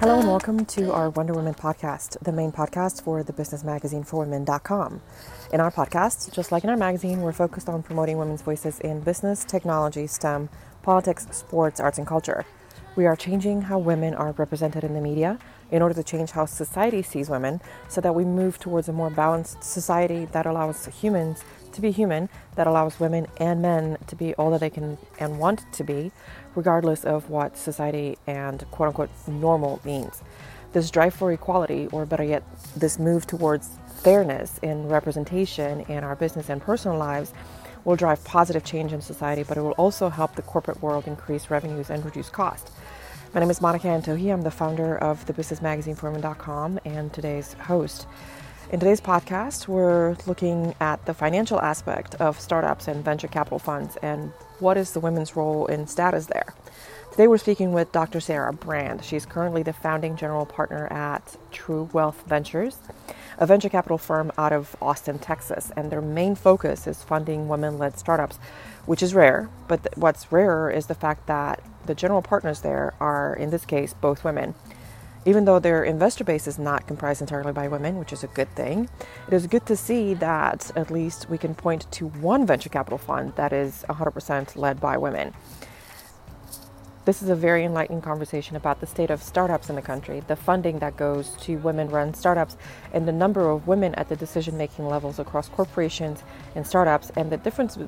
Hello and welcome to our Wonder Women podcast, the main podcast for the business magazine for women.com. In our podcast, just like in our magazine, we're focused on promoting women's voices in business, technology, STEM, politics, sports, arts, and culture. We are changing how women are represented in the media in order to change how society sees women so that we move towards a more balanced society that allows humans to be human, that allows women and men to be all that they can and want to be, regardless of what society and quote unquote normal means. This drive for equality, or better yet, this move towards fairness in representation in our business and personal lives, will drive positive change in society, but it will also help the corporate world increase revenues and reduce cost. My name is Monica Antohi. I'm the founder of the business magazine and today's host. In today's podcast, we're looking at the financial aspect of startups and venture capital funds and what is the women's role in status there. Today, we're speaking with Dr. Sara Brand. She's currently the founding general partner at True Wealth Ventures, a venture capital firm out of Austin, Texas. And their main focus is funding women led startups, which is rare. But th- what's rarer is the fact that the general partners there are, in this case, both women. Even though their investor base is not comprised entirely by women, which is a good thing, it is good to see that at least we can point to one venture capital fund that is 100% led by women. This is a very enlightening conversation about the state of startups in the country, the funding that goes to women run startups, and the number of women at the decision making levels across corporations and startups, and the difference,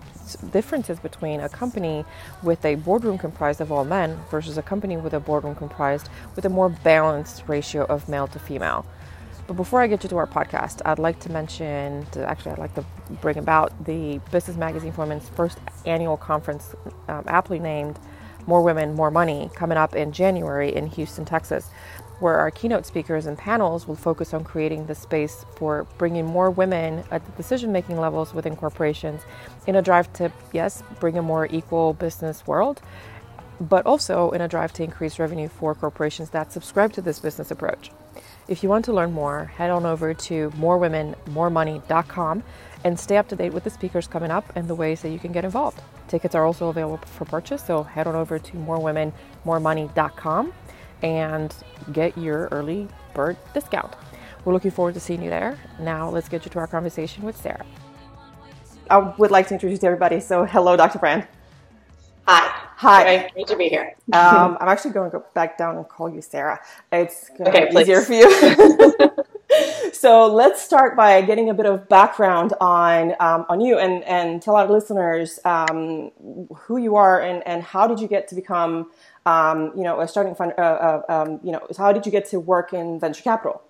differences between a company with a boardroom comprised of all men versus a company with a boardroom comprised with a more balanced ratio of male to female. But before I get you to our podcast, I'd like to mention, actually, I'd like to bring about the Business Magazine for Women's first annual conference, um, aptly named more Women, More Money, coming up in January in Houston, Texas, where our keynote speakers and panels will focus on creating the space for bringing more women at the decision making levels within corporations in a drive to, yes, bring a more equal business world, but also in a drive to increase revenue for corporations that subscribe to this business approach. If you want to learn more, head on over to morewomenmoremoney.com and stay up to date with the speakers coming up and the ways that you can get involved. Tickets are also available for purchase, so head on over to morewomenmoremoney.com and get your early bird discount. We're looking forward to seeing you there. Now, let's get you to our conversation with Sara. I would like to introduce everybody. So, hello, Dr. Brand. Hi. Hi. Great, great to be here. Um, I'm actually going to go back down and call you Sarah. It's going to Okay, be easier for you. so let's start by getting a bit of background on um, on you and and tell our listeners um, who you are and and how did you get to become um, you know a starting fund uh, uh, um, you know how did you get to work in venture capital?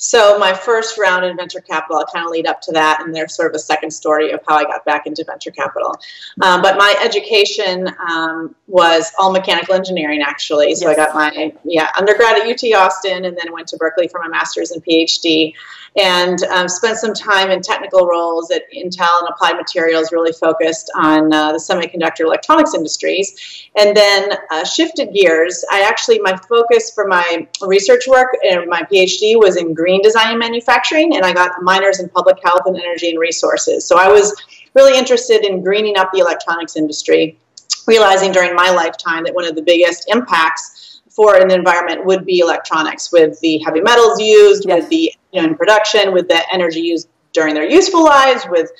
So my first round in venture capital, I'll kind of lead up to that, and there's sort of a second story of how I got back into venture capital. Um, but my education um, was all mechanical engineering, actually. So Yes. I got my yeah undergrad at UT Austin, and then went to Berkeley for my master's and PhD, and um, spent some time in technical roles at Intel and Applied Materials, really focused on uh, the semiconductor electronics industries, and then uh, shifted gears. I actually my focus for my research work and my PhD was in green design and manufacturing, and I got minors in public health and energy and resources. So I was really interested in greening up the electronics industry, realizing during my lifetime that one of the biggest impacts for an environment would be electronics, with the heavy metals used, Yes. with the you know in production, with the energy used during their useful lives, with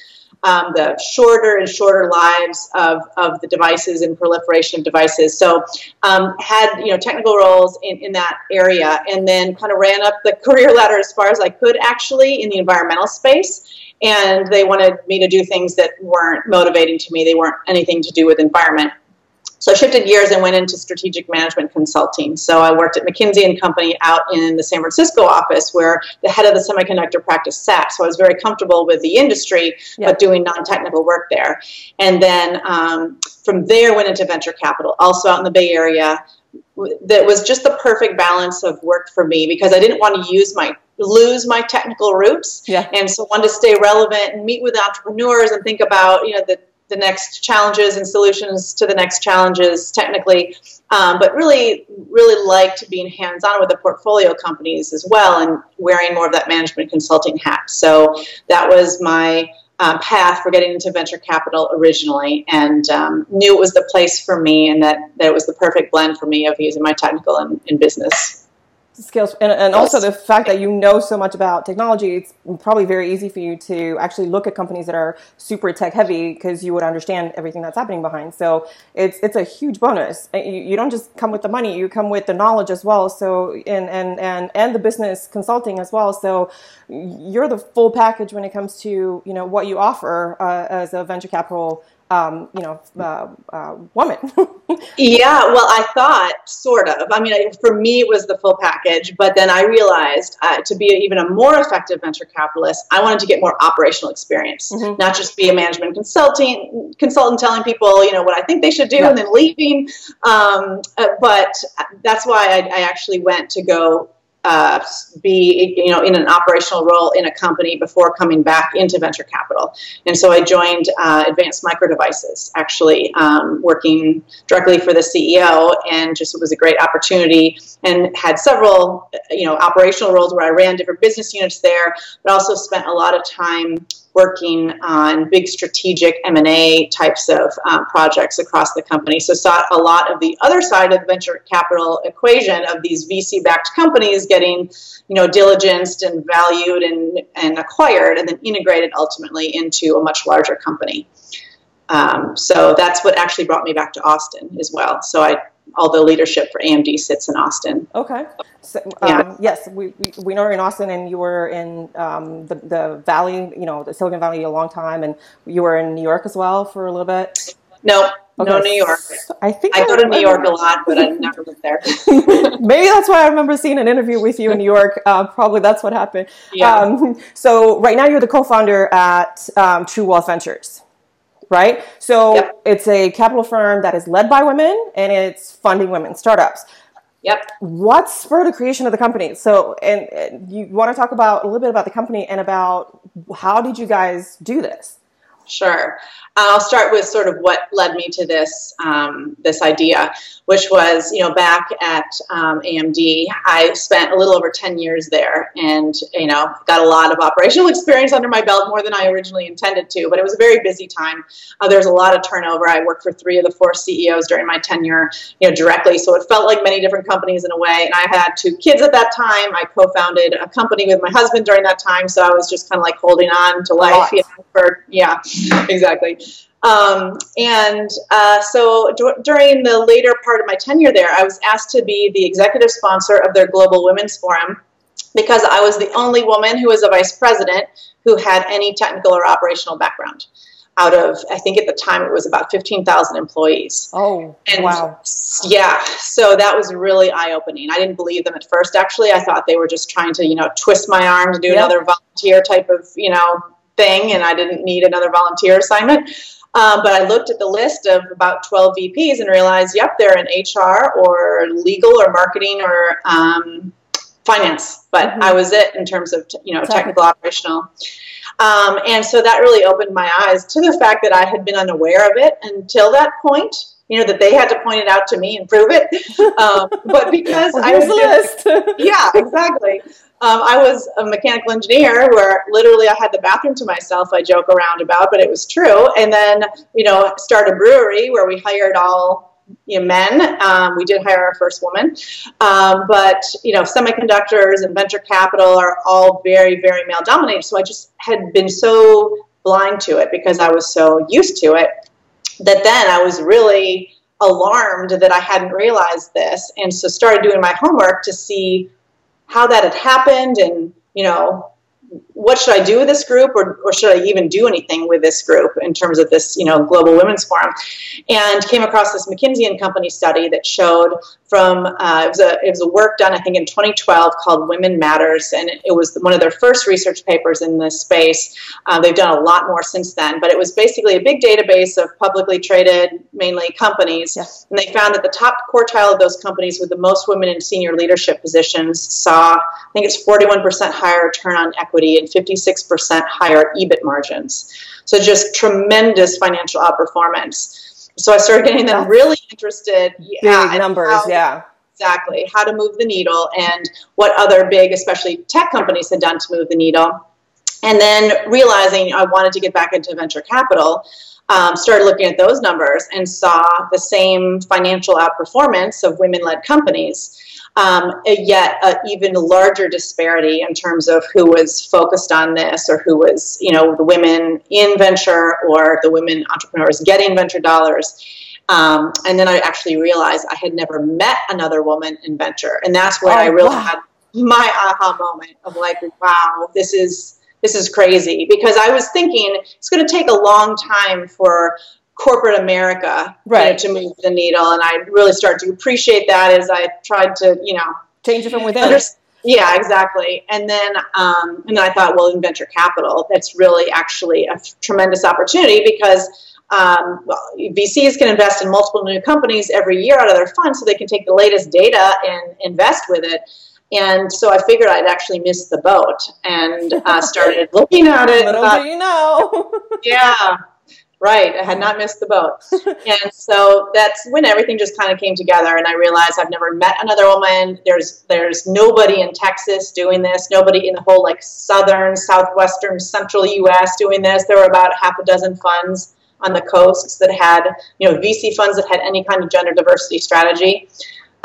um, the shorter and shorter lives of, of the devices and proliferation of devices. So um, had you know technical roles in, in that area, and then kind of ran up the career ladder as far as I could actually in the environmental space. And they wanted me to do things that weren't motivating to me. They weren't anything to do with environment. So I shifted gears and went into strategic management consulting. So I worked at McKinsey and Company out in the San Francisco office where the head of the semiconductor practice sat. So I was very comfortable with the industry, Yeah. but doing non-technical work there. And then um, from there went into venture capital, also out in the Bay Area. That was just the perfect balance of work for me because I didn't want to use my lose my technical roots Yeah. and so wanted to stay relevant and meet with entrepreneurs and think about you know the the next challenges and solutions to the next challenges technically. Um, but really really liked being hands-on with the portfolio companies as well and wearing more of that management consulting hat. So that was my uh, path for getting into venture capital originally, and um, knew it was the place for me, and that, that it was the perfect blend for me of using my technical and, and business skills. And, and also the fact that you know so much about technology it's probably very easy for you to actually look at companies that are super tech heavy because you would understand everything that's happening behind. So it's it's a huge bonus. You, you don't just come with the money you come with the knowledge as well. So and and and and the business consulting as well. So you're the full package when it comes to you know what you offer uh, as a venture capital um, you know, uh, uh, woman. yeah, well, I thought sort of. I mean, for me, it was the full package, but then I realized uh, to be even a more effective venture capitalist, I wanted to get more operational experience, mm-hmm. not just be a management consulting consultant telling people, you know, what I think they should do yeah. and then leaving. Um, uh, but that's why I, I actually went to go uh, be you know in an operational role in a company before coming back into venture capital. And so I joined uh, Advanced Micro Devices, actually um, working directly for the CEO, and just it was a great opportunity. And had several you know operational roles where I ran different business units there, but also spent a lot of time working on big strategic M&A types of um, projects across the company. So saw a lot of the other side of the venture capital equation of these VC-backed companies getting, you know, diligenced and valued and, and acquired and then integrated ultimately into a much larger company. Um, so that's what actually brought me back to Austin as well. So I although leadership for AMD sits in Austin. Okay. So, um, yeah. Yes, we, we, we know you're in Austin and you were in um, the, the Valley, you know, the Silicon Valley a long time, and you were in New York as well for a little bit. No, okay. no New York. I think I, I go to New York a lot, but I've never lived there. Maybe that's why I remember seeing an interview with you in New York. Uh, probably that's what happened. Yeah. Um, so right now you're the co-founder at um, True Wealth Ventures right? So yep. it's a capital firm that is led by women and it's funding women startups. Yep. What spurred the creation of the company? So, and, and you want to talk about a little bit about the company and about how did you guys do this? Sure. I'll start with sort of what led me to this um, this idea, which was you know back at um, AMD, I spent a little over ten years there, and you know got a lot of operational experience under my belt, more than I originally intended to. But it was a very busy time. Uh, there was a lot of turnover. I worked for three of the four CEOs during my tenure, you know, directly. So it felt like many different companies in a way. And I had two kids at that time. I co-founded a company with my husband during that time, so I was just kind of like holding on to life. You know, for yeah, exactly. Um, and uh, so d- during the later part of my tenure there, I was asked to be the executive sponsor of their Global Women's Forum because I was the only woman who was a vice president who had any technical or operational background. Out of, I think at the time it was about 15,000 employees. Oh, and wow. Yeah, so that was really eye opening. I didn't believe them at first, actually. I thought they were just trying to, you know, twist my arm to do yep. another volunteer type of, you know, thing, and I didn't need another volunteer assignment. Um, but I looked at the list of about 12 VPs and realized, yep, they're in HR or legal or marketing or um, finance. But mm-hmm. I was it in terms of you know technical operational. Um, and so that really opened my eyes to the fact that I had been unaware of it until that point. You know that they had to point it out to me and prove it. Um, but because I was list. yeah, exactly. Um, I was a mechanical engineer where literally I had the bathroom to myself. I joke around about, but it was true. And then, you know, started a brewery where we hired all you know, men. Um, we did hire our first woman, um, but you know, semiconductors and venture capital are all very, very male dominated. So I just had been so blind to it because I was so used to it that then I was really alarmed that I hadn't realized this, and so started doing my homework to see how that had happened and, you know, what should I do with this group or, or should I even do anything with this group in terms of this, you know, global women's forum? And came across this McKinsey and Company study that showed from, uh, it, was a, it was a work done, I think, in 2012 called Women Matters. And it was one of their first research papers in this space. Uh, they've done a lot more since then, but it was basically a big database of publicly traded, mainly companies. Yes. And they found that the top quartile of those companies with the most women in senior leadership positions saw, I think it's 41% higher return on equity 56% higher EBIT margins. So just tremendous financial outperformance. So I started getting them really interested. Yeah, big numbers, how, yeah. Exactly. How to move the needle and what other big, especially tech companies had done to move the needle. and then realizing I wanted to get back into venture capital, um, started looking at those numbers and saw the same financial outperformance of women led companies. Um, yet an even larger disparity in terms of who was focused on this or who was, you know, the women in venture or the women entrepreneurs getting venture dollars. Um, and then I actually realized I had never met another woman in venture. And that's where Oh, I really wow. had my aha moment of like, wow, this is this is crazy because I was thinking it's going to take a long time for corporate America you know, to move the needle, and I really started to appreciate that as I tried to, you know, Change it from within. under- yeah, exactly. And then, um, and then I thought, well, in venture capital, that's really actually a tremendous opportunity because um, well, VCs can invest in multiple new companies every year out of their fund, so they can take the latest data and invest with it. And so I figured I'd actually missed the boat and uh, started looking at it. Little thought, do you know. yeah, right. I had not missed the boat. and so that's when everything just kind of came together and I realized I've never met another woman. There's there's nobody in Texas doing this, nobody in the whole like southern, southwestern, central US doing this. There were about half a dozen funds on the coasts that had, you know, VC funds that had any kind of gender diversity strategy.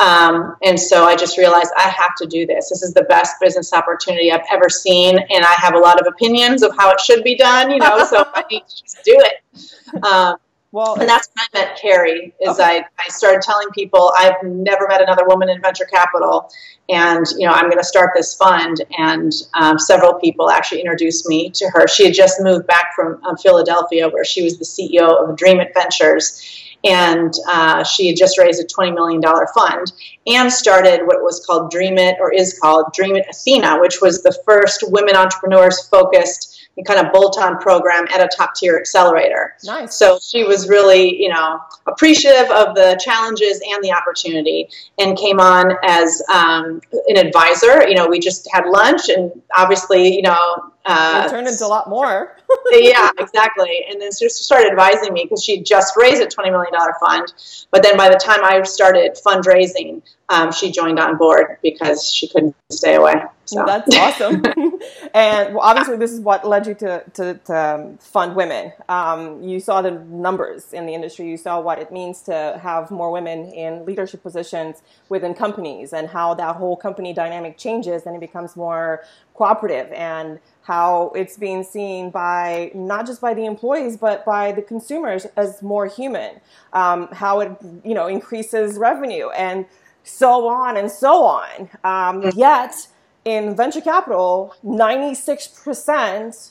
Um, and so I just realized I have to do this. This is the best business opportunity I've ever seen, and I have a lot of opinions of how it should be done. You know, so I need to just do it. Um, well, and that's when I met Kerry. Is Okay. I, I started telling people I've never met another woman in venture capital, and you know I'm going to start this fund. And um, several people actually introduced me to her. She had just moved back from um, Philadelphia, where she was the CEO of DreamIt Ventures, and uh, she had just raised a twenty million dollar fund and started what was called DreamIt, or is called DreamIt Athena, which was the first women entrepreneurs focused kind of bolt-on program at a top-tier accelerator. nice. So she was really, you know, appreciative of the challenges and the opportunity, and came on as um, an advisor. You know, we just had lunch, and obviously, you know, uh, it turned into a lot more. yeah, exactly. And then she started advising me because she just raised a twenty million dollar fund. But then by the time I started fundraising, um, she joined on board because she couldn't stay away. So That's awesome. and well, obviously, this is what led you to, to, to um, fund women. Um, you saw the numbers in the industry. You saw what it means to have more women in leadership positions within companies and how that whole company dynamic changes and it becomes more cooperative and how it's being seen by not just by the employees but by the consumers as more human um, how it you know increases revenue and so on and so on. Um, yet in venture capital 96%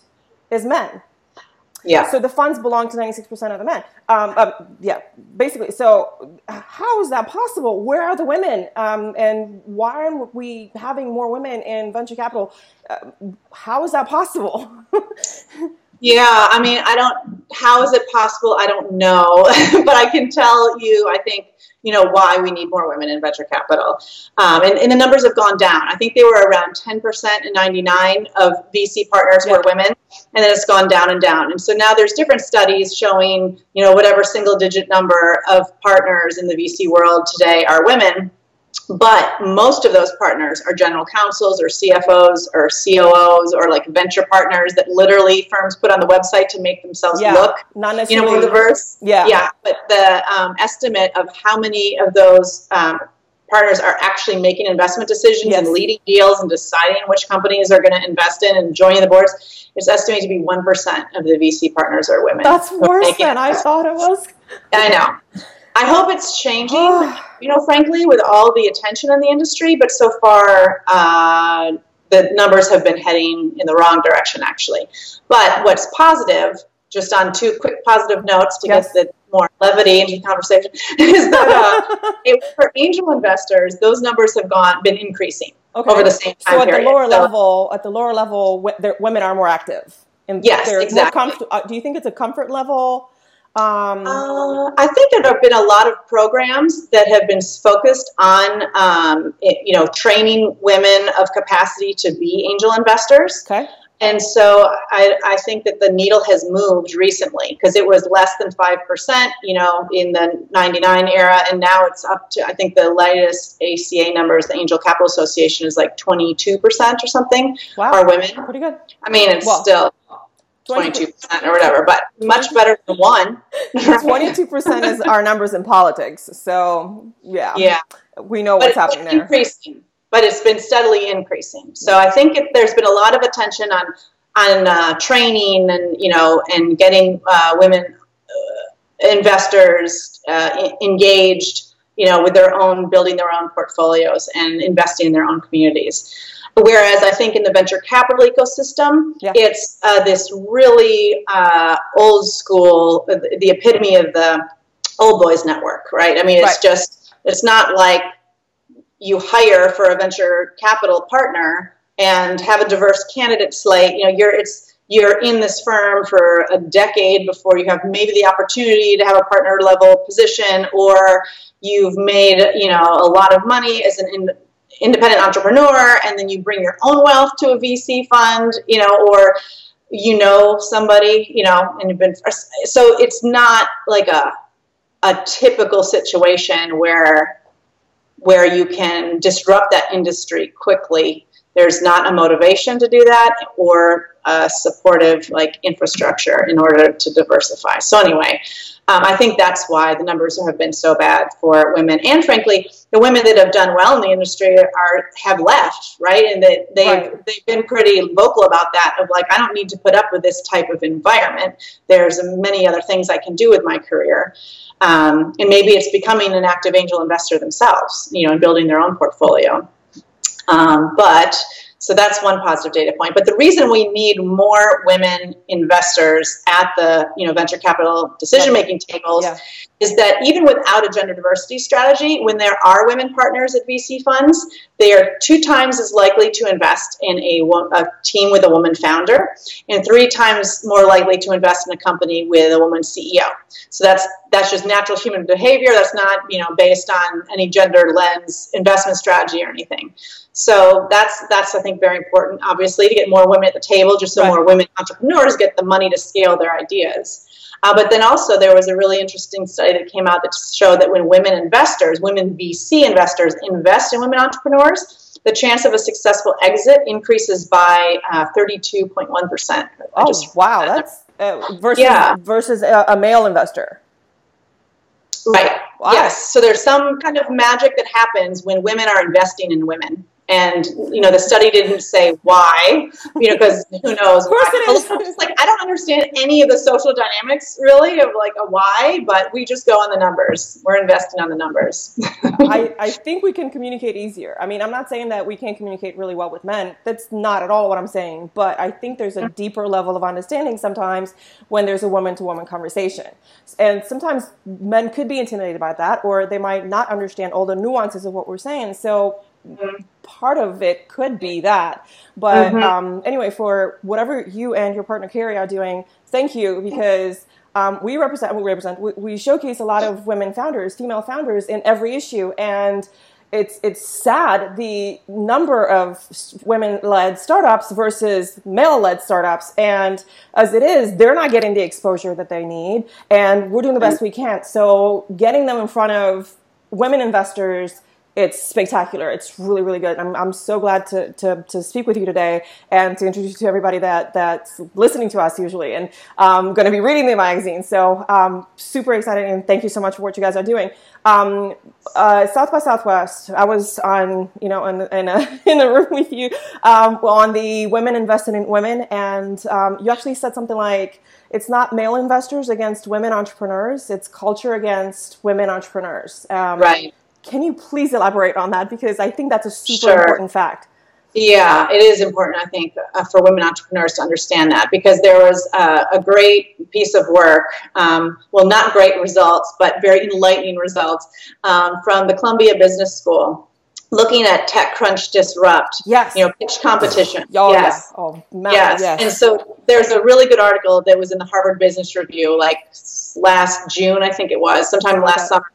is men yeah. so the funds belong to 96% of the men. Um, um, yeah basically so how is that possible? Where are the women? Um, and why aren't we having more women in venture capital? Uh, how is that possible Yeah, I mean, I don't. How is it possible? I don't know, but I can tell you. I think you know why we need more women in venture capital, um, and, and the numbers have gone down. I think they were around ten percent in '99 of VC partners were women, and then it's gone down and down. And so now there's different studies showing you know whatever single digit number of partners in the VC world today are women. But most of those partners are general counsels or CFOs or COOs or like venture partners that literally firms put on the website to make themselves yeah look, not you know, necessarily diverse. yeah Yeah, but the um, estimate of how many of those um, partners are actually making investment decisions Yes. and leading deals and deciding which companies are going to invest in and joining the boards is estimated to be 1% of the VC partners are women. that's worse than i thought it was I know. I hope it's changing, you know, frankly, with all the attention in the industry, but so far uh, the numbers have been heading in the wrong direction, actually. But what's positive, just on two quick positive notes to Yes. get the more levity into the conversation, is that uh, it, for angel investors, those numbers have gone been increasing okay over the same time so at period. the lower So- level at the lower level w- women are more active and Yes, exactly. comfort- uh, do you think it's a comfort level um, Uh, I think there have been a lot of programs that have been focused on, um, it- you know, training women of capacity to be angel investors. okay and so I, I think that the needle has moved recently because it was less than 5%, you know, in the 99 era. And now it's up to, I think the latest ACA numbers, the Angel Capital Association is like 22% or something Wow. are women. Pretty good. I mean, it's Well, still 22 22% or whatever, but much better than one. Twenty-two percent is our numbers in politics. So yeah, Yeah. we know but what's happening there. increasing. But it's been steadily increasing. So I think it, there's been a lot of attention on on uh, training and you know and getting uh, women uh, investors uh, engaged, you know, with their own building their own portfolios and investing in their own communities. Whereas I think in the venture capital ecosystem, Yeah. it's uh, this really uh, old school, uh, the epitome of the old boys network, right? I mean, it's Right. just, it's not like you hire for a venture capital partner and have a diverse candidate slate. You know, you're it's you're in this firm for a decade before you have maybe the opportunity to have a partner level position, or you've made you know a lot of money as an in, independent entrepreneur, and then you bring your own wealth to a VC fund. You know, or you know somebody, you know, and you've been so it's not like a a typical situation where where you can disrupt that industry quickly. There's not a motivation to do that or a supportive like infrastructure in order to diversify. So anyway, um, I think that's why the numbers have been so bad for women, and frankly, the women that have done well in the industry are have left, right? And that they Right. they've been pretty vocal about that. Of like, I don't need to put up with this type of environment. There's many other things I can do with my career. Um, and maybe it's becoming an active angel investor themselves, you know, and building their own portfolio. Um, but so that's one positive data point. But the reason we need more women investors at the you know venture capital decision making tables Yeah. Is that even without a gender diversity strategy, when there are women partners at VC funds, they are two times as likely to invest in a, a team with a woman founder, and three times more likely to invest in a company with a woman CEO. So that's that's just natural human behavior. That's not you know based on any gender lens investment strategy or anything. So that's that's I think very important, obviously, to get more women at the table, just so Right. more women entrepreneurs get the money to scale their ideas. Uh, but then also there was a really interesting study that came out that showed that when women investors, women VC investors, invest in women entrepreneurs, the chance of a successful exit increases by uh, 32.1 percent. Oh wow, that's uh, versus Yeah. versus a, a male investor. Right. Wow. Yes. So there's some kind of magic that happens when women are investing in women. And you know the study didn't say why, you know, because who knows? Of course why. it is. I'm just like I don't understand any of the social dynamics really of like a why, but we just go on the numbers. We're investing on the numbers. I, I think we can communicate easier. I mean, I'm not saying that we can't communicate really well with men. That's not at all what I'm saying. But I think there's a mm. deeper level of understanding sometimes when there's a woman to woman conversation. And sometimes men could be intimidated by that, or they might not understand all the nuances of what we're saying. So part of it could be that. But um, anyway, for whatever you and your partner Kerry are doing, thank you because um, we represent, we represent, we, we showcase a lot of women founders, female founders in every issue, and it's it's sad the number of women-led startups versus male-led startups, and as it is, they're not getting the exposure that they need, and we're doing the best we can. So getting them in front of women investors it's spectacular. It's really, really good. I'm, I'm so glad to, to, to speak with you today and to introduce you to everybody that, that's listening to us usually and um, going to be reading the magazine. So um, super excited and thank you so much for what you guys are doing. Um, uh, South by Southwest, I was on, you know, in, in, a, in a room with you um, on the Women Invested in Women and um, you actually said something like, it's not male investors against women entrepreneurs, it's culture against women entrepreneurs. Um, right. Can you please elaborate on that? Because I think that's a super Sure. important fact. Yeah, it is important, I think, uh, for women entrepreneurs to understand that because there was uh, a great piece of work, um, well, not great results, but very enlightening results um, from the Columbia Business School looking at TechCrunch Disrupt, Yes. you know, pitch competition. Oh, yes. yeah. Oh, man, Yes. yes. And so there's a really good article that was in the Harvard Business Review, like last June, I think it was, sometime last summer.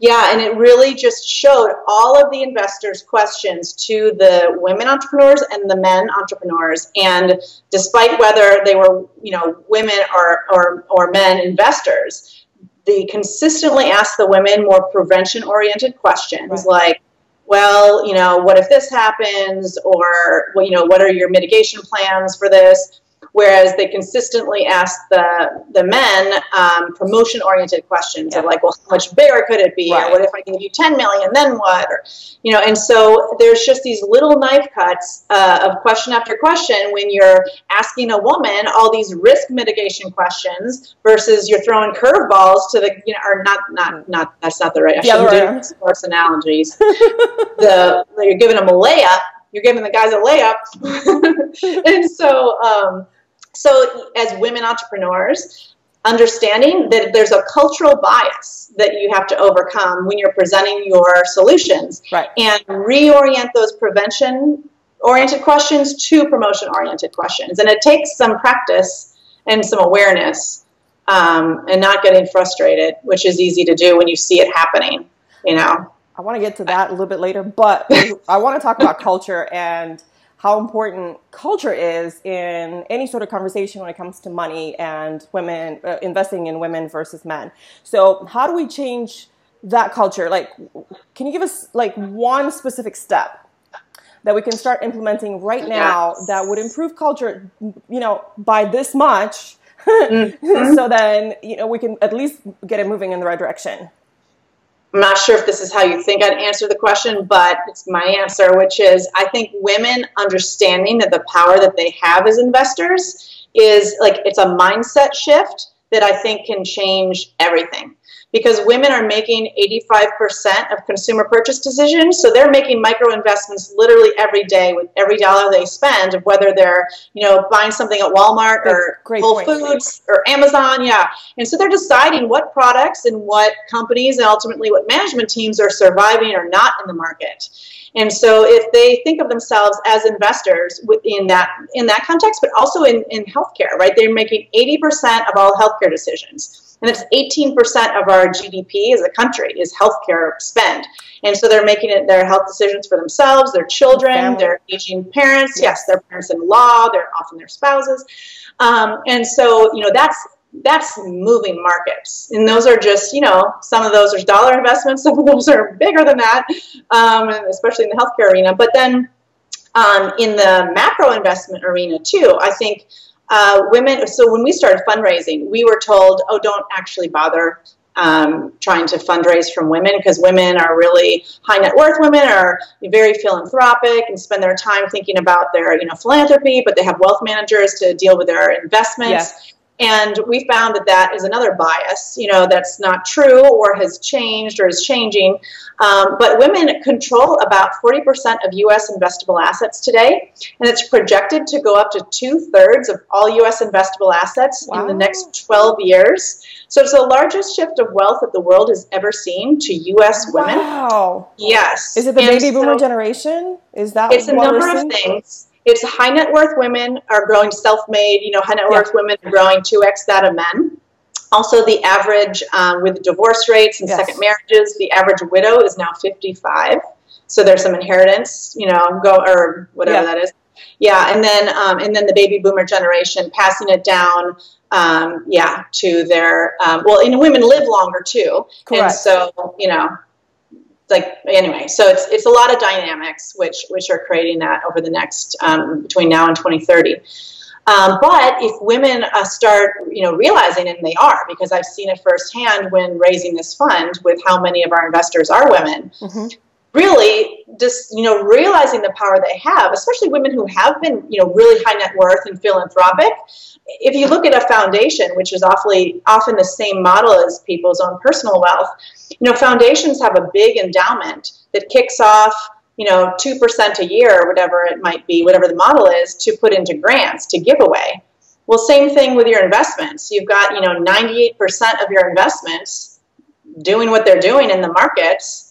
Yeah, and it really just showed all of the investors' questions to the women entrepreneurs and the men entrepreneurs. And despite whether they were, you know, women or, or, or men investors, they consistently asked the women more prevention oriented questions right. like, well, you know, what if this happens? Or, well, you know, what are your mitigation plans for this? Whereas they consistently ask the the men um, promotion oriented questions yeah. of like, well, how much bigger could it be? Right. Or what if I give you 10 million, then what? Or you know, and so there's just these little knife cuts uh, of question after question when you're asking a woman all these risk mitigation questions versus you're throwing curveballs to the you know, or not not not that's not the right. I shouldn't do sports analogies. the you're giving them a layup you're giving the guys a layup. and so, um, so, as women entrepreneurs, understanding that there's a cultural bias that you have to overcome when you're presenting your solutions right. and reorient those prevention oriented questions to promotion oriented questions. And it takes some practice and some awareness um, and not getting frustrated, which is easy to do when you see it happening, you know. I want to get to that a little bit later, but I want to talk about culture and how important culture is in any sort of conversation when it comes to money and women uh, investing in women versus men. So, how do we change that culture? Like, can you give us like one specific step that we can start implementing right now yes. that would improve culture, you know, by this much? mm-hmm. so then, you know, we can at least get it moving in the right direction. I'm not sure if this is how you think I'd answer the question, but it's my answer, which is I think women understanding that the power that they have as investors is like it's a mindset shift that I think can change everything because women are making 85% of consumer purchase decisions. So they're making micro investments literally every day with every dollar they spend, of whether they're, you know, buying something at Walmart or Whole point. Foods or Amazon. Yeah. And so they're deciding what products and what companies and ultimately what management teams are surviving or not in the market. And so if they think of themselves as investors within that in that context, but also in, in healthcare, right? They're making 80% of all healthcare decisions and it's 18% of our GDP as a country is healthcare spend. And so they're making it their health decisions for themselves, their children, their aging parents, yes. their parents in law, they're often their spouses. Um, and so, you know, that's that's moving markets. And those are just, you know, some of those are dollar investments, some of those are bigger than that, um, especially in the healthcare arena. But then um, in the macro investment arena, too, I think uh, women, so when we started fundraising, we were told, oh, don't actually bother um, trying to fundraise from women because women are really high net worth women are very philanthropic and spend their time thinking about their you know philanthropy but they have wealth managers to deal with their investments. And we found that that is another bias, you know, that's not true or has changed or is changing. Um, but women control about 40% of U.S. investable assets today, and it's projected to go up to two thirds of all U.S. investable assets wow. in the next 12 years. So it's the largest shift of wealth that the world has ever seen to U.S. women. Wow. Yes. Is it the and baby boomer so generation? Is that it's a number of things it's high net worth women are growing self-made. You know, high net worth yeah. women are growing 2x that of men. Also, the average um, with divorce rates and yes. second marriages, the average widow is now 55. So there's some inheritance, you know, go or whatever yeah. that is. Yeah, and then um, and then the baby boomer generation passing it down, um, yeah, to their um, well, and women live longer too, Correct. and so you know like anyway so it's it's a lot of dynamics which which are creating that over the next um, between now and 2030 um, but if women uh, start you know realizing and they are because i've seen it firsthand when raising this fund with how many of our investors are women mm-hmm. Really just you know realizing the power they have especially women who have been you know really high net worth and philanthropic if you look at a foundation which is awfully often the same model as people's own personal wealth you know, foundations have a big endowment that kicks off, you know, 2% a year or whatever it might be, whatever the model is, to put into grants, to give away. Well, same thing with your investments. You've got, you know, 98% of your investments doing what they're doing in the markets,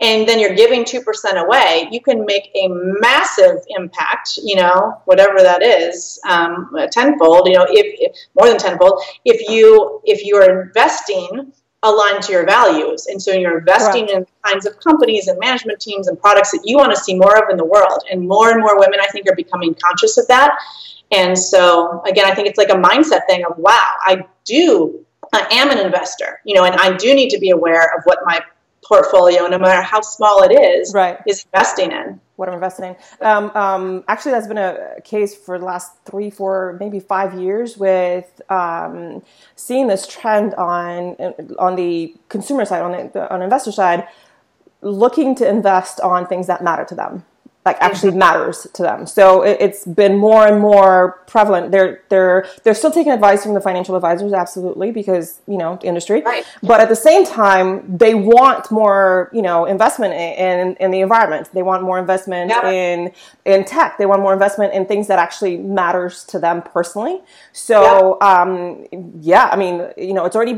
and then you're giving 2% away. You can make a massive impact, you know, whatever that is, um, tenfold, you know, if, if more than tenfold, if you if you're investing aligned to your values. And so you're investing Correct. in kinds of companies and management teams and products that you want to see more of in the world. And more and more women, I think, are becoming conscious of that. And so, again, I think it's like a mindset thing of, wow, I do, I am an investor, you know, and I do need to be aware of what my portfolio, no matter how small it is, Right. is investing in. what I'm investing in. Um, um, actually, that's been a case for the last three, four, maybe five years with um, seeing this trend on on the consumer side, on the on the investor side, looking to invest on things that matter to them, like actually matters to them. So it, it's been more and more prevalent. They're they're they're still taking advice from the financial advisors, absolutely, because you know the industry. Right. But at the same time, they want more, you know, investment in, in, the environment. They want more investment Yeah. in in tech. They want more investment in things that actually matters to them personally. So, um, yeah, I mean, you know, it's already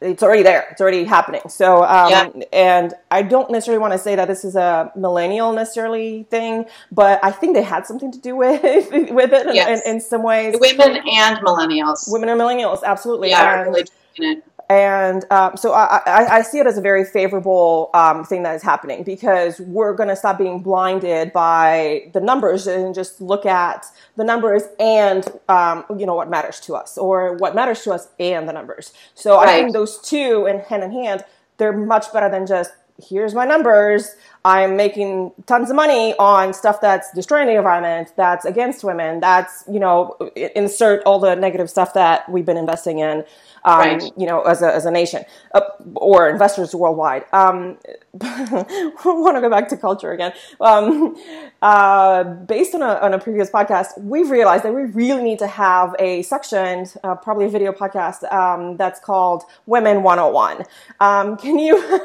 it's already there. It's already happening. So, um, Yeah. and I don't necessarily want to say that this is a millennial necessarily thing, but I think they had something to do with with it in- Yes. in, in some ways. Women and millennials. Women are millennials, absolutely. yeah, And- really and um, so I, I, I see it as a very favorable um, thing that is happening because we're going to stop being blinded by the numbers and just look at the numbers and um, you know what matters to us or what matters to us and the numbers. So I think those two in hand in hand, they're much better than just here's my numbers. I'm making tons of money on stuff that's destroying the environment, that's against women, that's you know insert all the negative stuff that we've been investing in um, Right. you know, as a, as a nation uh, or investors worldwide. Um, I want to go back to culture again. Um, uh, based on a, on a previous podcast, we've realized that we really need to have a section, uh, probably a video podcast, um, that's called Women 101. Um, can you,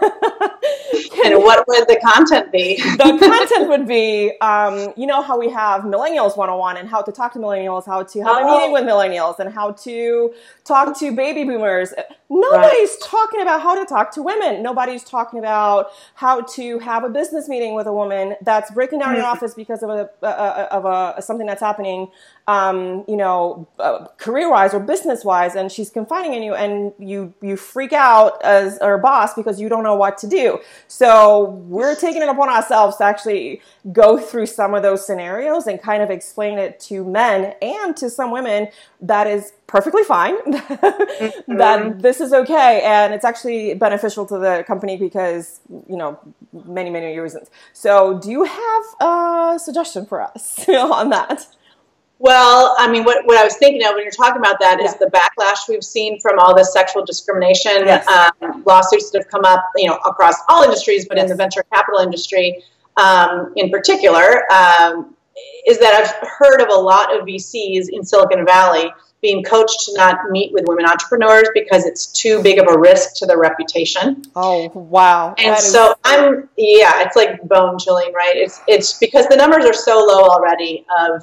And what would the content be? the content would be, um, you know, how we have Millennials 101 and how to talk to millennials, how to have a Oh. meeting with millennials, and how to talk to baby boomers. Nobody's talking about how to talk to women. Nobody's talking about how to have a business meeting with a woman that's breaking down in Mm-hmm. office because of a, a, a of a something that's happening, um, you know, uh, career wise or business wise, and she's confiding in you, and you you freak out as her boss because you don't know what to do. So we're taking it upon ourselves to actually go through some of those scenarios and kind of explain it to men and to some women that is perfectly fine that this is okay and it's actually beneficial to the company because you know many many reasons. So do you have a suggestion for us on that Well, I mean, what, what I was thinking of when you're talking about that is Yeah. the backlash we've seen from all this sexual discrimination Yes. um, lawsuits that have come up, you know, across all industries, but in the venture capital industry um, in particular, um, is that I've heard of a lot of VCs in Silicon Valley being coached to not meet with women entrepreneurs because it's too big of a risk to their reputation. oh wow And That is- so I'm, yeah, it's like bone chilling, right? It's it's because the numbers are so low already of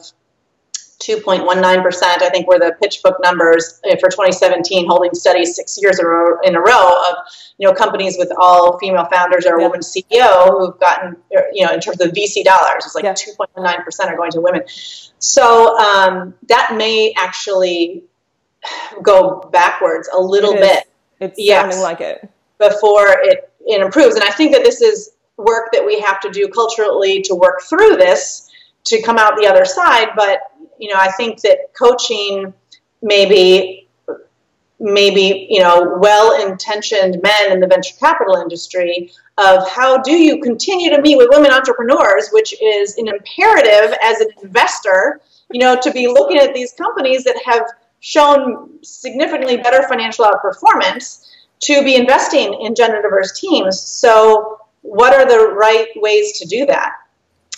2.19%. I think were the PitchBook numbers uh, for 2017, holding steady six years in a row, in a row of you know companies with all female founders or a Yeah. woman CEO who've gotten uh, you know in terms of VC dollars, it's like Yeah. 2.19% are going to women. So um, that may actually go backwards a little It bit it's yes. sounding like it before it, it improves. And I think that this is work that we have to do culturally to work through this to come out the other side. But you know, I think that coaching maybe maybe you know well-intentioned men in the venture capital industry of how do you continue to meet with women entrepreneurs which is an imperative as an investor you know to be looking at these companies that have shown significantly better financial outperformance to be investing in gender diverse teams. So, what are the right ways to do that?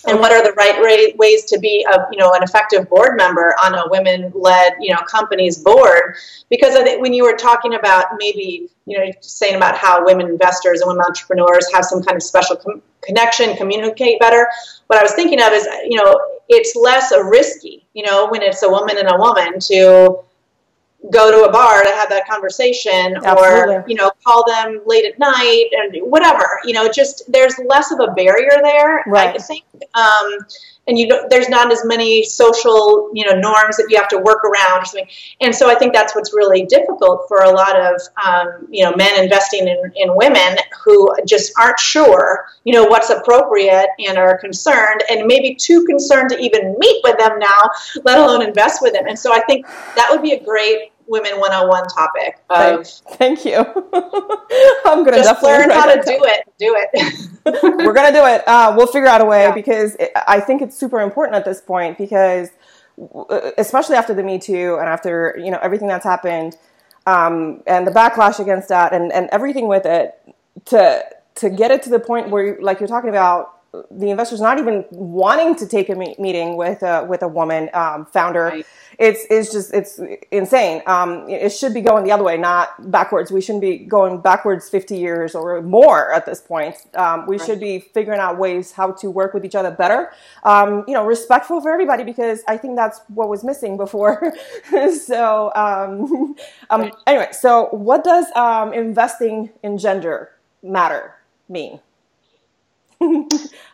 And what are the right ways to be a you know an effective board member on a women led you know company's board? Because I think when you were talking about maybe you know saying about how women investors and women entrepreneurs have some kind of special com- connection, communicate better. What I was thinking of is you know it's less a risky you know when it's a woman and a woman to go to a bar to have that conversation Absolutely. or you know call them late at night and whatever you know just there's less of a barrier there i Right. think um, and you don't, there's not as many social you know norms that you have to work around or something. And so I think that's what's really difficult for a lot of um, you know men investing in, in women who just aren't sure you know what's appropriate and are concerned and maybe too concerned to even meet with them now, let alone invest with them. And so I think that would be a great women 101 topic of thank, thank you i'm gonna just learn how to do it do it we're gonna do it uh, we'll figure out a way yeah. because it, i think it's super important at this point because especially after the me too and after you know everything that's happened um, and the backlash against that and, and everything with it to to get it to the point where like you're talking about the investors not even wanting to take a meeting with a, with a woman um, founder. Right. It's it's just it's insane. Um, it should be going the other way, not backwards. We shouldn't be going backwards 50 years or more at this point. Um, we right. should be figuring out ways how to work with each other better. Um, you know, respectful for everybody because I think that's what was missing before. so um, um, right. anyway, so what does investing in gender matter mean?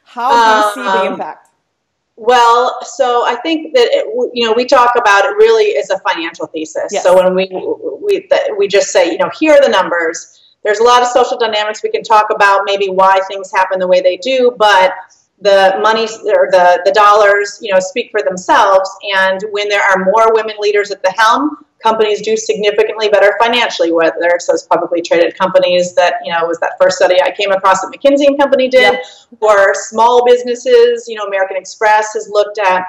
How do you see the um, impact? Well, so I think that it, you know we talk about it really is a financial thesis. Yes. So when we we we just say you know here are the numbers. There's a lot of social dynamics we can talk about, maybe why things happen the way they do, but the money or the, the dollars, you know, speak for themselves. And when there are more women leaders at the helm, companies do significantly better financially, whether it's publicly traded companies that, you know, was that first study I came across that McKinsey and Company did, or small businesses, you know, American Express has looked at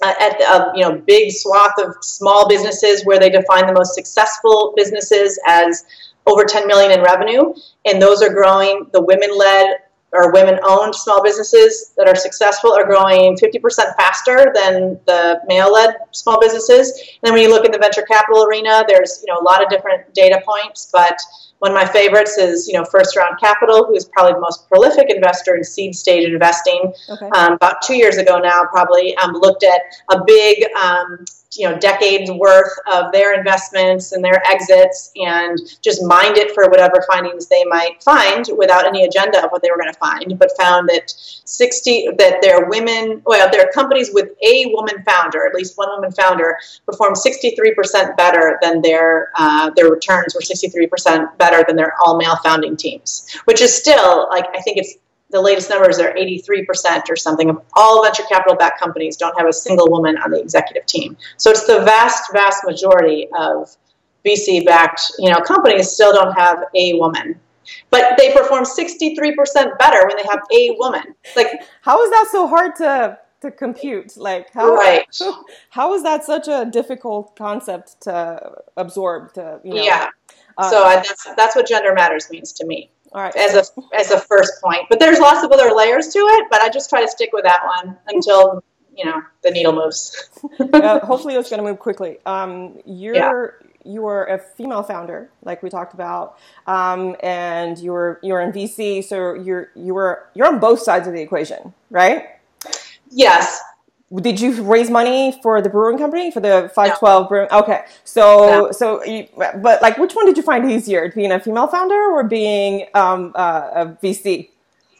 uh, at the, uh, you know big swath of small businesses where they define the most successful businesses as over 10 million in revenue. And those are growing. The women led or women owned small businesses that are successful are growing 50% faster than the male led small businesses. And then when you look at the venture capital arena, there's you know a lot of different data points, but one of my favorites is, you know, First Round Capital, who is probably the most prolific investor in seed stage investing. Okay. Um, about two years ago now, probably um, looked at a big um, you know decades worth of their investments and their exits and just mined it for whatever findings they might find without any agenda of what they were going to find but found that 60 that their women well their companies with a woman founder at least one woman founder performed 63% better than their uh, their returns were 63% better than their all male founding teams which is still like i think it's the latest numbers are 83% or something of all venture capital backed companies don't have a single woman on the executive team. So it's the vast, vast majority of VC backed you know, companies still don't have a woman. But they perform 63% better when they have a woman. Like how is that so hard to to compute? Like how right. how is that such a difficult concept to absorb to you know Yeah. Uh, so I, that's that's what gender matters means to me. All right. As a as a first point, but there's lots of other layers to it. But I just try to stick with that one until you know the needle moves. uh, hopefully, it's going to move quickly. Um, you're yeah. you are a female founder, like we talked about, um, and you're you're in VC, so you're you were you're on both sides of the equation, right? Yes, did you raise money for the brewing company for the 512 no. brewing okay so no. so you, but like which one did you find easier being a female founder or being um, uh, a vc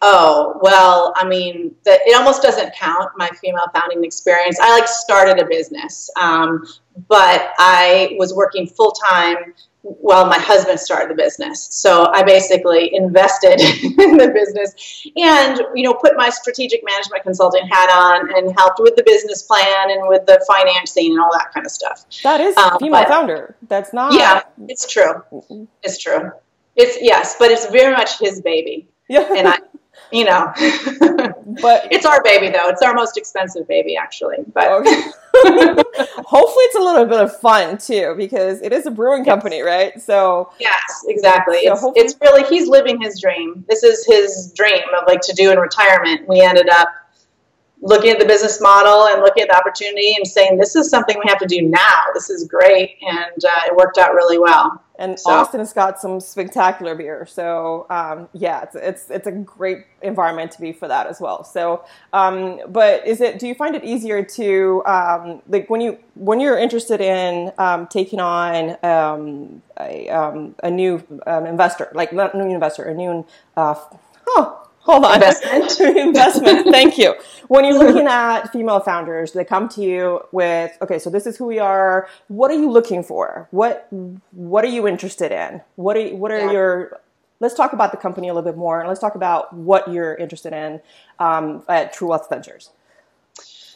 oh well i mean the, it almost doesn't count my female founding experience i like started a business um, but i was working full-time while my husband started the business. So I basically invested in the business and, you know, put my strategic management consulting hat on and helped with the business plan and with the financing and all that kind of stuff. That is um, female founder. That's not. Yeah, it's true. It's true. It's yes, but it's very much his baby. Yeah. And I, you know. but it's our baby though. It's our most expensive baby actually. But okay. hopefully it's a little bit of fun too because it is a brewing company, yes. right? So Yes, exactly. So it's, it's really he's living his dream. This is his dream of like to do in retirement. We ended up looking at the business model and looking at the opportunity and saying this is something we have to do now. This is great, and uh, it worked out really well. And so. Austin has got some spectacular beer, so um, yeah, it's, it's it's a great environment to be for that as well. So, um, but is it? Do you find it easier to um, like when you when you're interested in um, taking on um, a, um, a new investor, like not a new investor, a new uh, oh, hold on investment. investment. Thank you. When you're looking at female founders, they come to you with, okay, so this is who we are. What are you looking for? What What are you interested in? What are What are Yeah. your Let's talk about the company a little bit more, and let's talk about what you're interested in um, at True Wealth Ventures.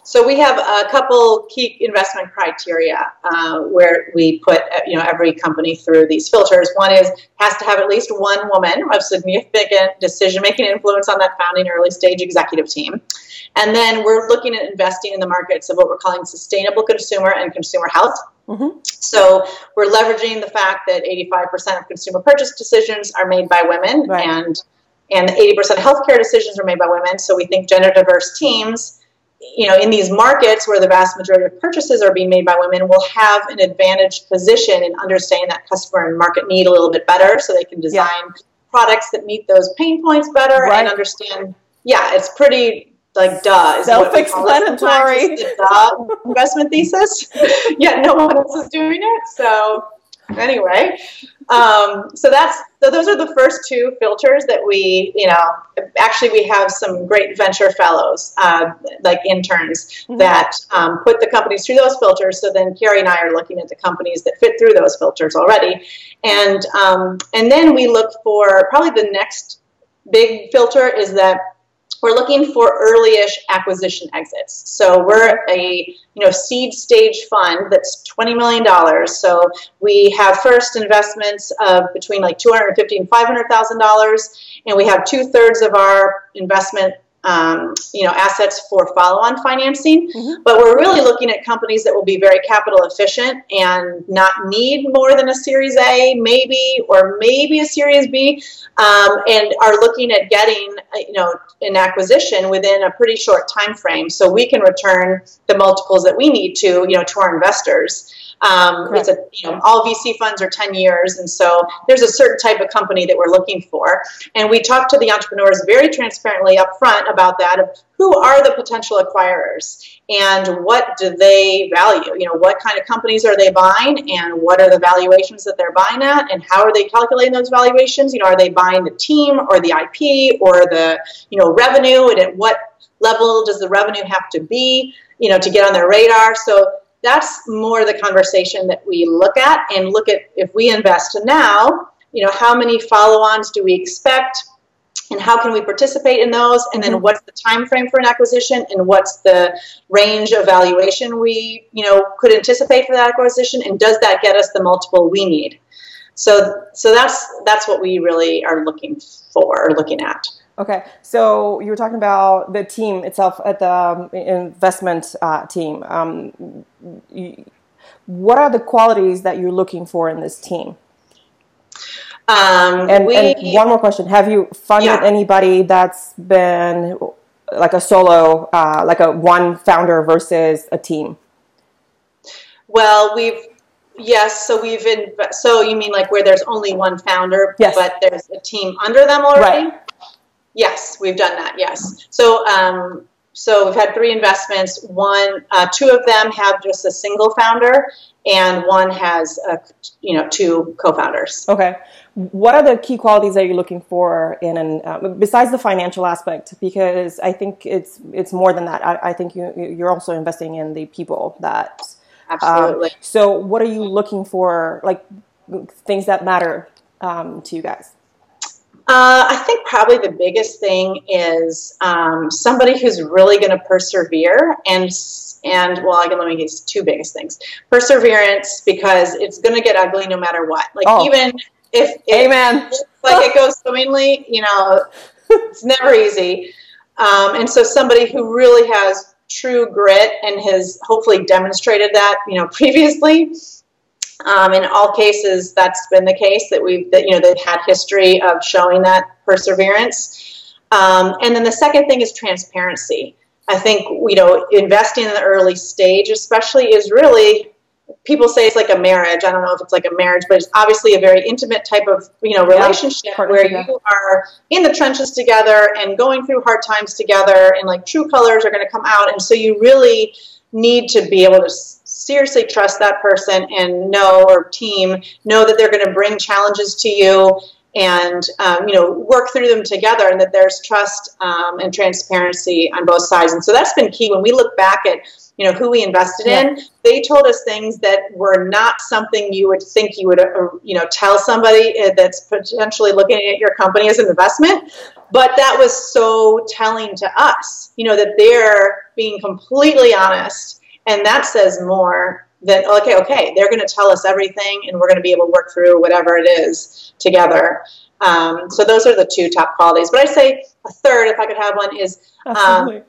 So we have a couple key investment criteria uh, where we put uh, you know every company through these filters. One is has to have at least one woman of significant decision making influence on that founding early stage executive team. And then we're looking at investing in the markets of what we're calling sustainable consumer and consumer health. Mhm. So we're leveraging the fact that 85% of consumer purchase decisions are made by women Right. and and 80% of healthcare decisions are made by women. So we think gender diverse teams you know, in these markets where the vast majority of purchases are being made by women, will have an advantaged position in understanding that customer and market need a little bit better, so they can design products that meet those pain points better Right. and understand. Yeah, it's pretty like duh. is what we call it sometimes, Self-explanatory. duh investment thesis. Yet no one else is doing it. So anyway, um, so that's so those are the first two filters that we, you know, actually we have some great venture fellows, uh, like interns, Mhm. that um, put the companies through those filters. So then Kerry and I are looking at the companies that fit through those filters already, and um, and then we look for probably the next big filter is that we're looking for early-ish acquisition exits. So we're a you know seed stage fund that's twenty million dollars. So we have first investments of between like two hundred and fifty and five hundred thousand dollars, and we have two thirds of our investment. Um, you know, assets for follow-on financing, Mhm. but we're really looking at companies that will be very capital efficient and not need more than a Series A, maybe, or maybe a Series B, um, and are looking at getting, uh, you know, an acquisition within a pretty short time frame, so we can return the multiples that we need to, you know, to our investors. Um, it's a, you know, all VC funds are 10 years, and so there's a certain type of company that we're looking for. And we talk to the entrepreneurs very transparently up front about that of who are the potential acquirers and what do they value? You know, what kind of companies are they buying and what are the valuations that they're buying at and how are they calculating those valuations? You know, are they buying the team or the IP or the, you know, revenue and at what level does the revenue have to be, you know, to get on their radar? So that's more the conversation that we look at and look at if we invest now, you know, how many follow-ons do we expect? and how can we participate in those and then Mhm. what's the time frame for an acquisition and what's the range of valuation we you know could anticipate for that acquisition and does that get us the multiple we need so so that's that's what we really are looking for or looking at Okay, so you were talking about the team itself at the um, investment uh, team. Um, you, what are the qualities that you're looking for in this team? um, And, we, and one more question: Have you funded Yeah. anybody that's been like a solo, uh, like a one founder versus a team? well we've yes so we've in so you mean like where there's only one founder Yes. but there's a team under them already Right. Yes, we've done that. Yes. So, um, so we've had three investments. One, uh, two of them have just a single founder, and one has, uh, you know, two co-founders. Okay. What are the key qualities that you're looking for in an uh, besides the financial aspect? Because I think it's it's more than that. I, I think you you're also investing in the people that. um, Absolutely. so, what are you looking for? Like things that matter um, to you guys. Uh, I think probably the biggest thing is um, somebody who's really going to persevere and and well, I can let me get two biggest things: perseverance because it's going to get ugly no matter what. Like Oh. even if, if Amen. like it goes swimmingly, you know, it's never easy. Um, and so somebody who really has true grit and has hopefully demonstrated that, you know, previously. Um, in all cases, that's been the case that we've, that, you know, they've had history of showing that perseverance. Um, and then the second thing is transparency. I think, you know, investing in the early stage, especially, is really people say it's like a marriage. I don't know if it's like a marriage, but it's obviously a very intimate type of you know relationship where you are in the trenches together and going through hard times together, and like true colors are going to come out, and so you really need to be able to seriously trust that person and know or team know that they're going to bring challenges to you and um, you know work through them together and that there's trust um, and transparency on both sides. And so that's been key. When we look back at you know who we invested yeah. in they told us things that were not something you would think you would uh, you know tell somebody uh, that's potentially looking at your company as an investment. But that was so telling to us you know that they're being completely honest and that says more than okay okay they're going to tell us everything and we're going to be able to work through whatever it is together um, so those are the two top qualities but i'd say a third if i could have one is um,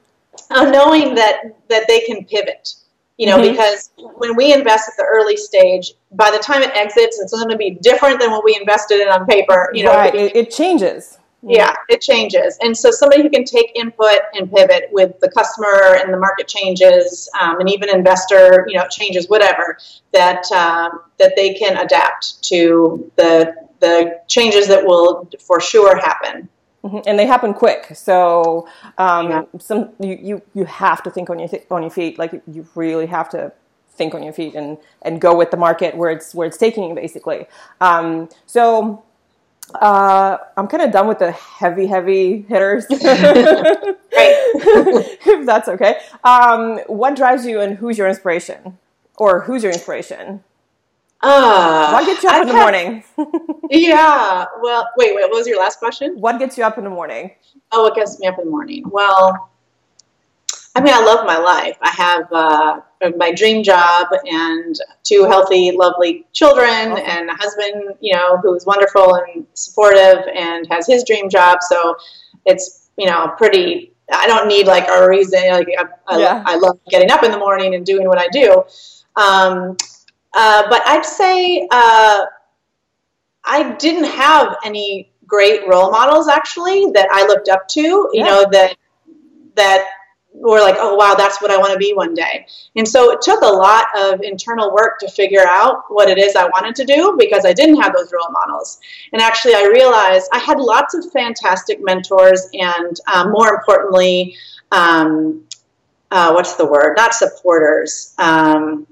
knowing that that they can pivot you know mm-hmm. because when we invest at the early stage by the time it exits it's going to be different than what we invested in on paper you know right. it, it changes yeah it changes. And so somebody who can take input and pivot with the customer and the market changes um, and even investor you know changes whatever that um, that they can adapt to the the changes that will for sure happen. Mm-hmm. and they happen quick. So um, yeah. some you, you you have to think on your th- on your feet. Like you really have to think on your feet and and go with the market where it's where it's taking you basically. Um, so uh, I'm kind of done with the heavy, heavy hitters. if that's okay. Um, what drives you and who's your inspiration? Or who's your inspiration? Uh, what gets you up I've in the had, morning? yeah. Well, wait, wait. What was your last question? What gets you up in the morning? Oh, what gets me up in the morning? Well, I mean, I love my life. I have uh, my dream job and two healthy, lovely children, and a husband, you know, who is wonderful and supportive and has his dream job. So it's, you know, pretty. I don't need like a reason. Like I, I, yeah. I love getting up in the morning and doing what I do. Um, uh, but I'd say uh, I didn't have any great role models actually that I looked up to. You yeah. know that that were like, oh, wow, that's what I want to be one day. And so it took a lot of internal work to figure out what it is I wanted to do because I didn't have those role models. And actually, I realized I had lots of fantastic mentors and, um, more importantly, um, uh, what's the word? Not supporters. Um,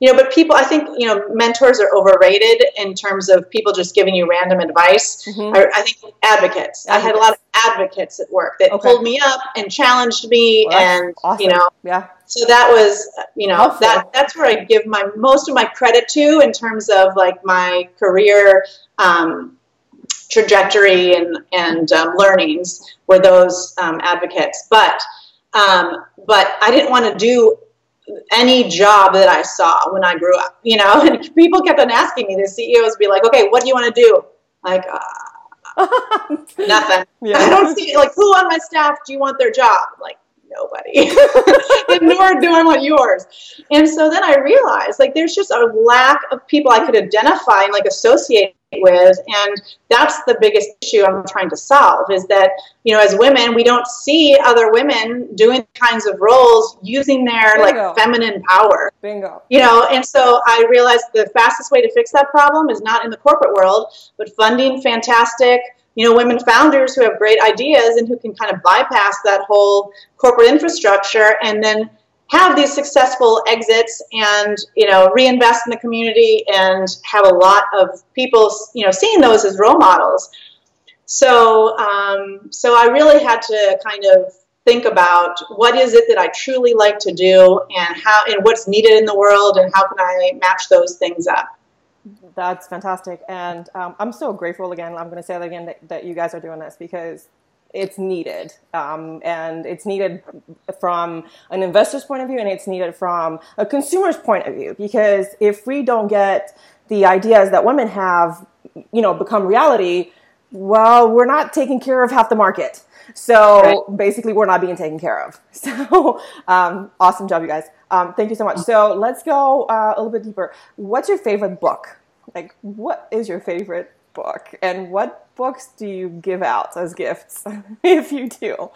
you know but people i think you know mentors are overrated in terms of people just giving you random advice mm-hmm. I, I, think advocates. advocates. i had a lot of advocates at work that okay. pulled me up and challenged me well, and awesome. you know yeah so that was you know that that's where i give my most of my credit to in terms of like my career um, trajectory and and um, learnings were those um, advocates but um, but i didn't want to do any job that I saw when I grew up, you know, and people kept on asking me, the CEOs be like, okay, what do you want to do? Like, uh, nothing. Yeah. I don't see, like, who on my staff do you want their job? Like, nobody. and nor do I want yours. And so then I realized, like, there's just a lack of people I could identify and, like, associate with and that's the biggest issue i'm trying to solve is that you know as women we don't see other women doing kinds of roles using their Bingo. like feminine power Bingo. you know and so i realized the fastest way to fix that problem is not in the corporate world but funding fantastic you know women founders who have great ideas and who can kind of bypass that whole corporate infrastructure and then have these successful exits and you know reinvest in the community and have a lot of people you know seeing those as role models. So um, so i really had to kind of think about what is it that i truly like to do and how and what's needed in the world and how can i match those things up. That's fantastic. And um, i'm so grateful again i'm going to say that again that, that you guys are doing this because it's needed. Um, and it's needed from an investor's point of view and it's needed from a consumer's point of view. Because if we don't get the ideas that women have you know become reality well we're not taking care of half the market. So right. basically we're not being taken care of. So um, awesome job you guys. Um, thank you so much. So let's go uh, a little bit deeper. What's your favorite book? Like what is your favorite book and what books do you give out as gifts if you do?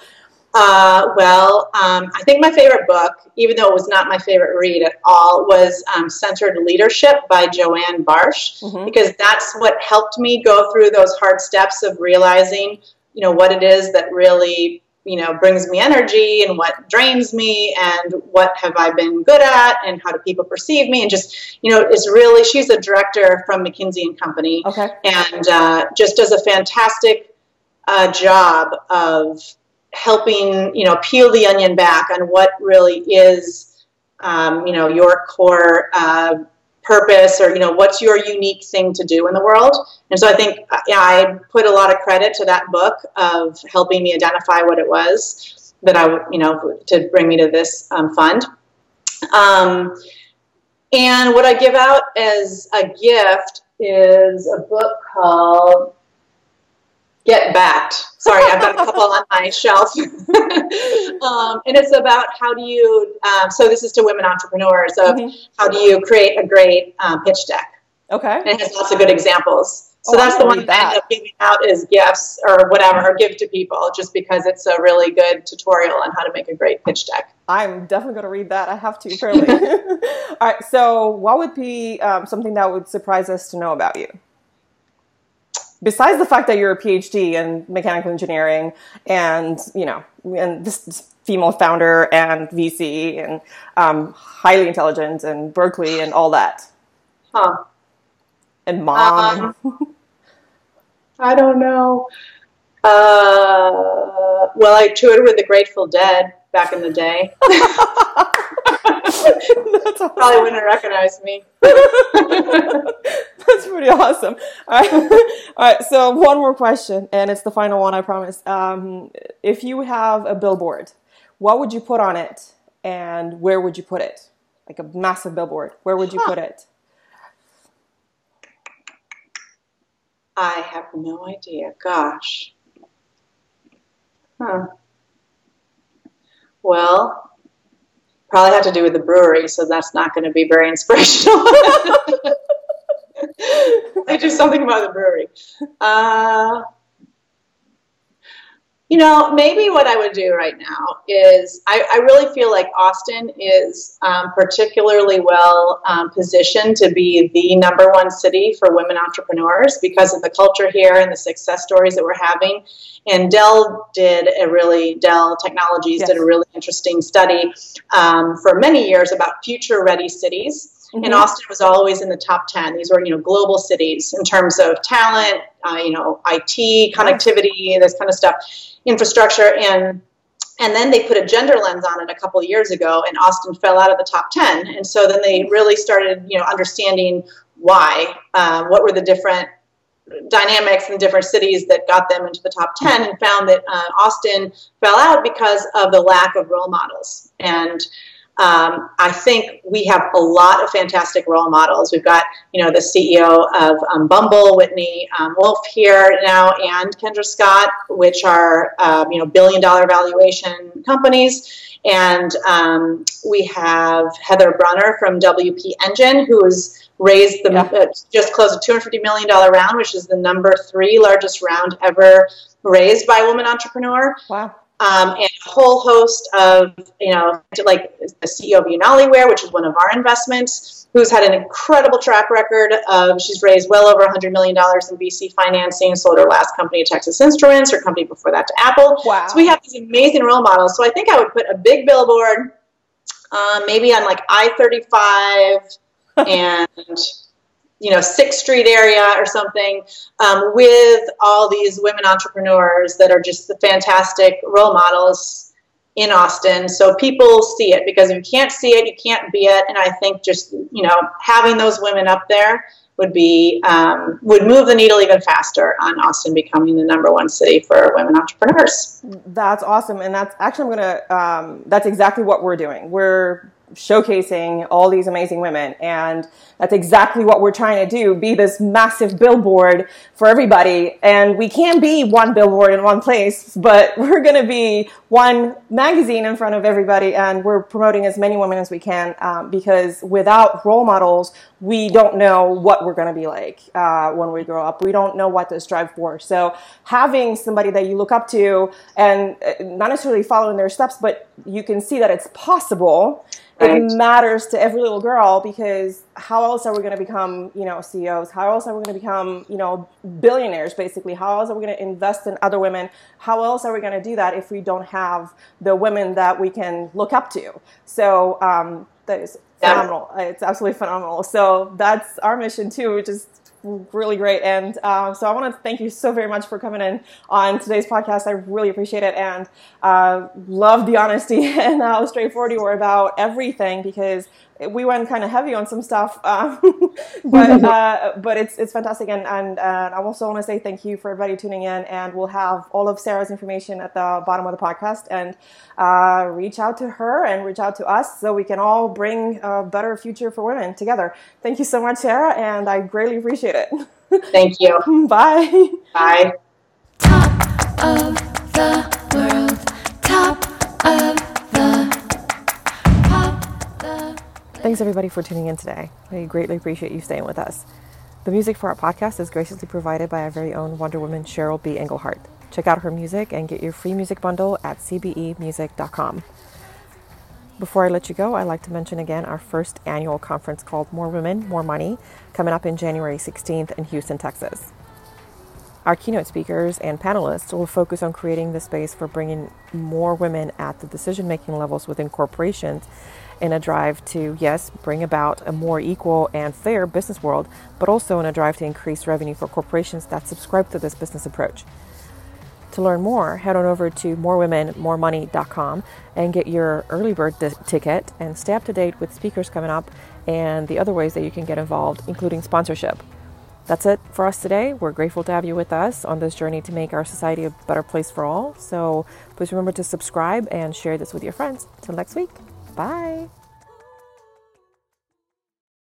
Uh, well, um, I think my favorite book, even though it was not my favorite read at all, was um, Centered Leadership by Joanna Barsh, mm-hmm. because that's what helped me go through those hard steps of realizing, you know, what it is that really you know brings me energy and what drains me and what have i been good at and how do people perceive me and just you know it's really she's a director from mckinsey and company Okay. and uh, just does a fantastic uh, job of helping you know peel the onion back on what really is um, you know your core uh, purpose or you know what's your unique thing to do in the world? And so i think yeah, i put a lot of credit to that book of helping me identify what it was that i would you know to bring me to this um, fund. Um, and what i give out as a gift is a book called Get Backed. Sorry, I've got a couple on my shelf. um, and it's about how do you, um, so this is to women entrepreneurs of Mhm. how do you create a great um, pitch deck. Okay. And it has lots of good examples. So Oh, that's the one that I end up giving out as gifts or whatever, or give to people just because it's a really good tutorial on how to make a great pitch deck. I'm definitely going to read that. I have to, apparently. All right. So, what would be um, something that would surprise us to know about you? Besides the fact that you're a PhD in mechanical engineering and, you know, and this, female founder and VC and um, highly intelligent and Berkeley and all that. Huh. And mom. Um, I don't know. Uh, well, I toured with the Grateful Dead back in the day. That's awesome. Probably wouldn't recognize me. That's pretty awesome. All right. All right. So one more question, and it's the final one, I promise. Um, if you have a billboard, what would you put on it, and where would you put it? Like a massive billboard. Where would you Huh. put it? I have no idea. Gosh. Huh. Well, probably have to do with the brewery, so that's not going to be very inspirational. I do something about the brewery. Uh, you know, maybe what I would do right now is I, I really feel like Austin is um, particularly well um, positioned to be the number one city for women entrepreneurs because of the culture here and the success stories that we're having. And Dell did a really, Dell Technologies Yes. did a really interesting study um, for many years about future ready cities. And Mhm. Austin was always in the top 10. These were, you know, global cities in terms of talent, uh, you know, IT, connectivity, this kind of stuff, infrastructure. And and then they put a gender lens on it a couple of years ago, and Austin fell out of the top 10. And so then they really started, you know, understanding why, uh, what were the different dynamics in different cities that got them into the top 10 and found that uh, Austin fell out because of the lack of role models. And um, I think we have a lot of fantastic role models. We've got, you know, the CEO of um, Bumble, Whitney um, Wolfe here now, and Kendra Scott, which are, um, you know, billion dollar valuation companies. And um, we have Heather Brunner from WP Engine, who has raised the Yeah. uh, just closed a $250 million round, which is the number three largest round ever raised by a woman entrepreneur Wow. Um, and a whole host of, you know, like the CEO of UnaliWear, which is one of our investments, who's had an incredible track record of, she's raised well over $100 million in VC financing, sold her last company to Texas Instruments, her company before that to Apple. Wow. So we have these amazing role models. So I think I would put a big billboard, um, maybe on like I 35 and you know Sixth Street area or something, um, with all these women entrepreneurs that are just the fantastic role models in Austin. So people see it because if you can't see it, you can't be it. And I think just you know having those women up there would be um, would move the needle even faster on Austin becoming the number one city for women entrepreneurs. That's awesome, and that's actually I'm gonna. Um, that's exactly what we're doing. We're showcasing all these amazing women, and that's exactly what we're trying to do: be this massive billboard for everybody. And we can't be one billboard in one place, but we're gonna be one magazine in front of everybody, and we're promoting as many women as we can um, because without role models, we don't know what we're gonna be like uh, when we grow up. We don't know what to strive for. So having somebody that you look up to and uh, not necessarily following their steps, but you can see that it's possible right. it matters to every little girl because how else are we going to become, you know, CEOs? How else are we going to become, you know, billionaires basically? How else are we going to invest in other women? How else are we going to do that if we don't have the women that we can look up to? So um, that is phenomenal. It's absolutely phenomenal. So that's our mission too, which is really great. And uh, so I want to thank you so very much for coming in on today's podcast. I really appreciate it and uh, love the honesty and how straightforward you were about everything because we went kind of heavy on some stuff, um, but uh, but it's it's fantastic. And and uh, I also want to say thank you for everybody tuning in. And we'll have all of Sara's information at the bottom of the podcast. And uh, reach out to her and reach out to us so we can all bring a better future for women together. Thank you so much, Sara, and I greatly appreciate it. Thank you. Bye. Bye. Top of the world. Top of Thanks everybody for tuning in today. We greatly appreciate you staying with us. The music for our podcast is graciously provided by our very own Wonder Woman Cheryl B. Engelhart. Check out her music and get your free music bundle at cbemusic.com. Before I let you go, I'd like to mention again our first annual conference called More Women, More Money, coming up in January 16th in Houston, Texas. Our keynote speakers and panelists will focus on creating the space for bringing more women at the decision making levels within corporations in a drive to, yes, bring about a more equal and fair business world, but also in a drive to increase revenue for corporations that subscribe to this business approach. To learn more, head on over to morewomenmoremoney.com and get your early bird di- ticket and stay up to date with speakers coming up and the other ways that you can get involved, including sponsorship. That's it for us today. We're grateful to have you with us on this journey to make our society a better place for all. So please remember to subscribe and share this with your friends. Till next week. Bye.